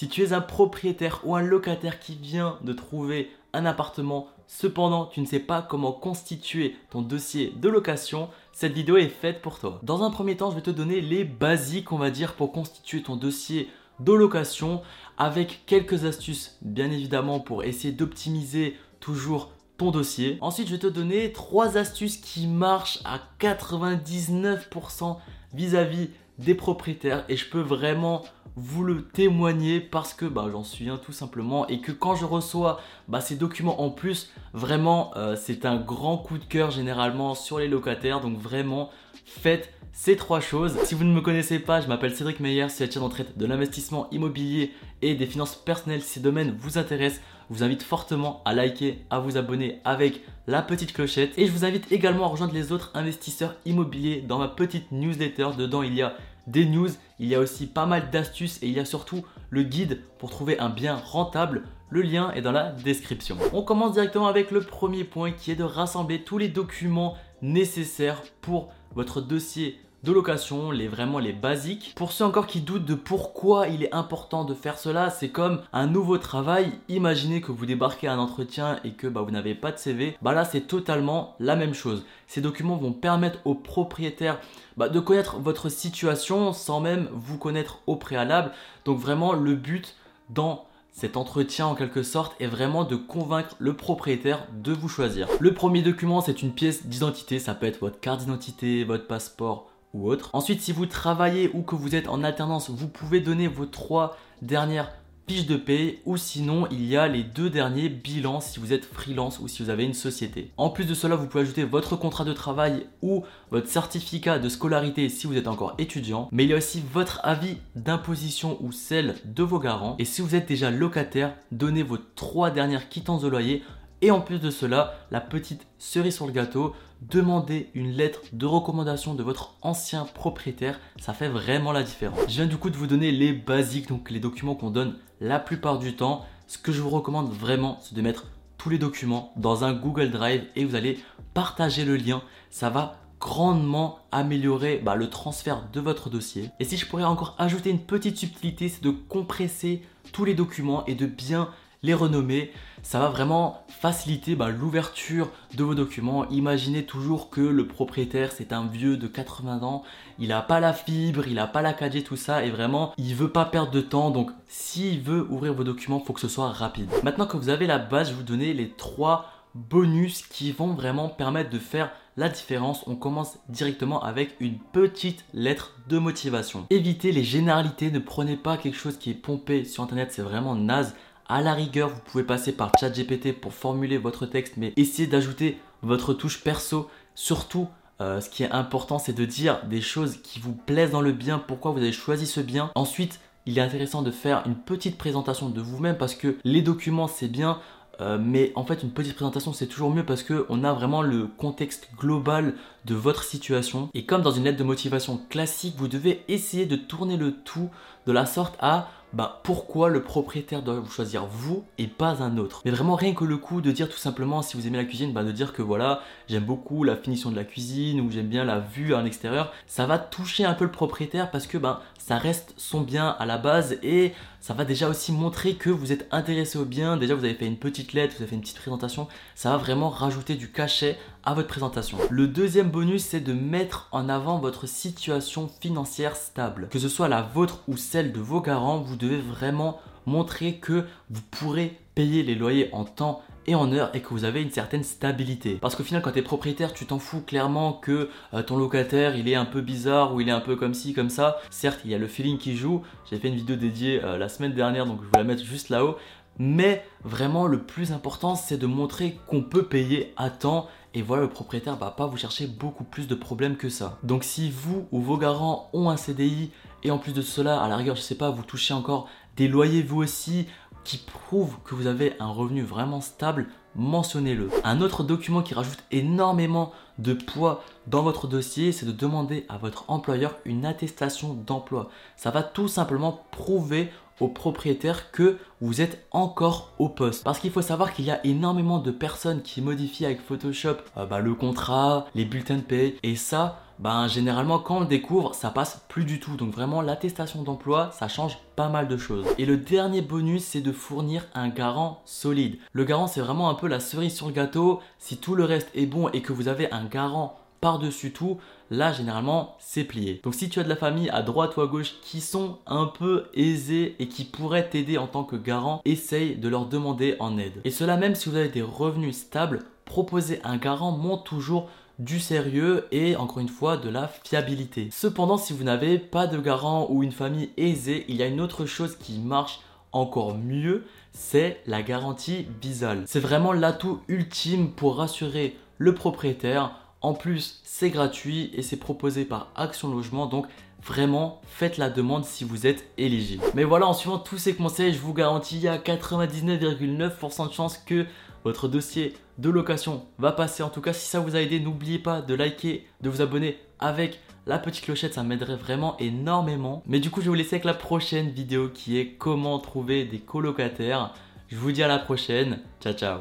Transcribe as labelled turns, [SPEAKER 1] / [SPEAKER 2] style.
[SPEAKER 1] Si tu es un propriétaire ou un locataire qui vient de trouver un appartement, cependant tu ne sais pas comment constituer ton dossier de location, cette vidéo est faite pour toi. Dans un premier temps, je vais te donner les basiques, on va dire, pour constituer ton dossier de location avec quelques astuces, bien évidemment, pour essayer d'optimiser toujours ton dossier. Ensuite, je vais te donner trois astuces qui marchent à 99% vis-à-vis des propriétaires et je peux vraiment vous le témoigner parce que bah, j'en suis un tout simplement et que quand je reçois bah, ces documents en plus, vraiment euh, c'est un grand coup de cœur généralement sur les locataires. Donc vraiment faites ces trois choses. Si vous ne me connaissez pas, je m'appelle Cédric Meyer, c'est la chaîne traite de l'investissement immobilier et des finances personnelles. Si ces domaines vous intéressent, je vous invite fortement à liker, à vous abonner avec la petite clochette. Et je vous invite également à rejoindre les autres investisseurs immobiliers dans ma petite newsletter. Dedans, il y a des news, il y a aussi pas mal d'astuces et il y a surtout le guide pour trouver un bien rentable. Le lien est dans la description. On commence directement avec le premier point qui est de rassembler tous les documents nécessaires pour votre dossier de location, les vraiment les basiques. Pour ceux encore qui doutent de pourquoi il est important de faire cela, c'est comme un nouveau travail. Imaginez que vous débarquez à un entretien et que bah, vous n'avez pas de CV. Bah là, c'est totalement la même chose. Ces documents vont permettre aux propriétaires bah, de connaître votre situation sans même vous connaître au préalable. Donc vraiment, le but dans cet entretien en quelque sorte est vraiment de convaincre le propriétaire de vous choisir. Le premier document, c'est une pièce d'identité. Ça peut être votre carte d'identité, votre passeport, autre. Ensuite, si vous travaillez ou que vous êtes en alternance, vous pouvez donner vos trois dernières fiches de paye ou sinon il y a les deux derniers bilans si vous êtes freelance ou si vous avez une société. En plus de cela, vous pouvez ajouter votre contrat de travail ou votre certificat de scolarité si vous êtes encore étudiant, mais il y a aussi votre avis d'imposition ou celle de vos garants. Et si vous êtes déjà locataire, donnez vos trois dernières quittances de loyer et en plus de cela, la petite cerise sur le gâteau, demandez une lettre de recommandation de votre ancien propriétaire. Ça fait vraiment la différence. Je viens du coup de vous donner les basiques, donc les documents qu'on donne la plupart du temps. Ce que je vous recommande vraiment, c'est de mettre tous les documents dans un Google Drive et vous allez partager le lien. Ça va grandement améliorer bah, le transfert de votre dossier. Et si je pourrais encore ajouter une petite subtilité, c'est de compresser tous les documents et de bien les renommer. Ça va vraiment faciliter bah, l'ouverture de vos documents. Imaginez toujours que le propriétaire c'est un vieux de 80 ans, il n'a pas la fibre, il n'a pas la 4G, tout ça, et vraiment il veut pas perdre de temps. Donc s'il veut ouvrir vos documents, il faut que ce soit rapide. Maintenant que vous avez la base, je vais vous donner les trois bonus qui vont vraiment permettre de faire la différence. On commence directement avec une petite lettre de motivation. Évitez les généralités, ne prenez pas quelque chose qui est pompé sur internet, c'est vraiment naze. À la rigueur, vous pouvez passer par ChatGPT pour formuler votre texte, mais essayez d'ajouter votre touche perso. Surtout, euh, ce qui est important, c'est de dire des choses qui vous plaisent dans le bien, pourquoi vous avez choisi ce bien. Ensuite, il est intéressant de faire une petite présentation de vous-même parce que les documents, c'est bien. Euh, mais en fait, une petite présentation, c'est toujours mieux parce qu'on a vraiment le contexte global de votre situation. Et comme dans une lettre de motivation classique, vous devez essayer de tourner le tout de la sorte à bah, pourquoi le propriétaire doit vous choisir vous et pas un autre? Mais vraiment rien que le coup de dire tout simplement si vous aimez la cuisine, bah, de dire que voilà, j'aime beaucoup la finition de la cuisine ou j'aime bien la vue à l'extérieur, ça va toucher un peu le propriétaire parce que bah, ça reste son bien à la base et ça va déjà aussi montrer que vous êtes intéressé au bien. Déjà vous avez fait une petite lettre, vous avez fait une petite présentation, ça va vraiment rajouter du cachet à votre présentation. Le deuxième bonus, c'est de mettre en avant votre situation financière stable. Que ce soit la vôtre ou celle de vos garants, vous devez vraiment montrer que vous pourrez payer les loyers en temps et en heure et que vous avez une certaine stabilité. Parce qu'au final, quand tu es propriétaire, tu t'en fous clairement que euh, ton locataire il est un peu bizarre ou il est un peu comme ci, comme ça. Certes, il y a le feeling qui joue. J'ai fait une vidéo dédiée euh, la semaine dernière, donc je vais la mettre juste là-haut. Mais vraiment, le plus important, c'est de montrer qu'on peut payer à temps et voilà, le propriétaire va pas vous chercher beaucoup plus de problèmes que ça. Donc si vous ou vos garants ont un CDI et en plus de cela, à la rigueur, je sais pas, vous touchez encore des loyers vous aussi qui prouvent que vous avez un revenu vraiment stable, mentionnez-le. Un autre document qui rajoute énormément de poids dans votre dossier, c'est de demander à votre employeur une attestation d'emploi. Ça va tout simplement prouver au propriétaire que vous êtes encore au poste. Parce qu'il faut savoir qu'il y a énormément de personnes qui modifient avec Photoshop euh, bah, le contrat, les bulletins de paie. Et ça, ben généralement quand on le découvre, ça passe plus du tout. Donc vraiment l'attestation d'emploi, ça change pas mal de choses. Et le dernier bonus, c'est de fournir un garant solide. Le garant, c'est vraiment un peu la cerise sur le gâteau. Si tout le reste est bon et que vous avez un garant par-dessus tout, là généralement c'est plié. Donc si tu as de la famille à droite ou à gauche qui sont un peu aisés et qui pourraient t'aider en tant que garant, essaye de leur demander en aide. Et cela même si vous avez des revenus stables, proposer un garant montre toujours du sérieux et encore une fois de la fiabilité. Cependant, si vous n'avez pas de garant ou une famille aisée, il y a une autre chose qui marche encore mieux, c'est la garantie Bizal. C'est vraiment l'atout ultime pour rassurer le propriétaire en plus, c'est gratuit et c'est proposé par Action Logement. Donc, vraiment, faites la demande si vous êtes éligible. Mais voilà, en suivant tous ces conseils, je vous garantis, il y a 99,9% de chances que votre dossier de location va passer. En tout cas, si ça vous a aidé, n'oubliez pas de liker, de vous abonner avec la petite clochette, ça m'aiderait vraiment énormément. Mais du coup, je vais vous laisser avec la prochaine vidéo qui est comment trouver des colocataires. Je vous dis à la prochaine. Ciao, ciao.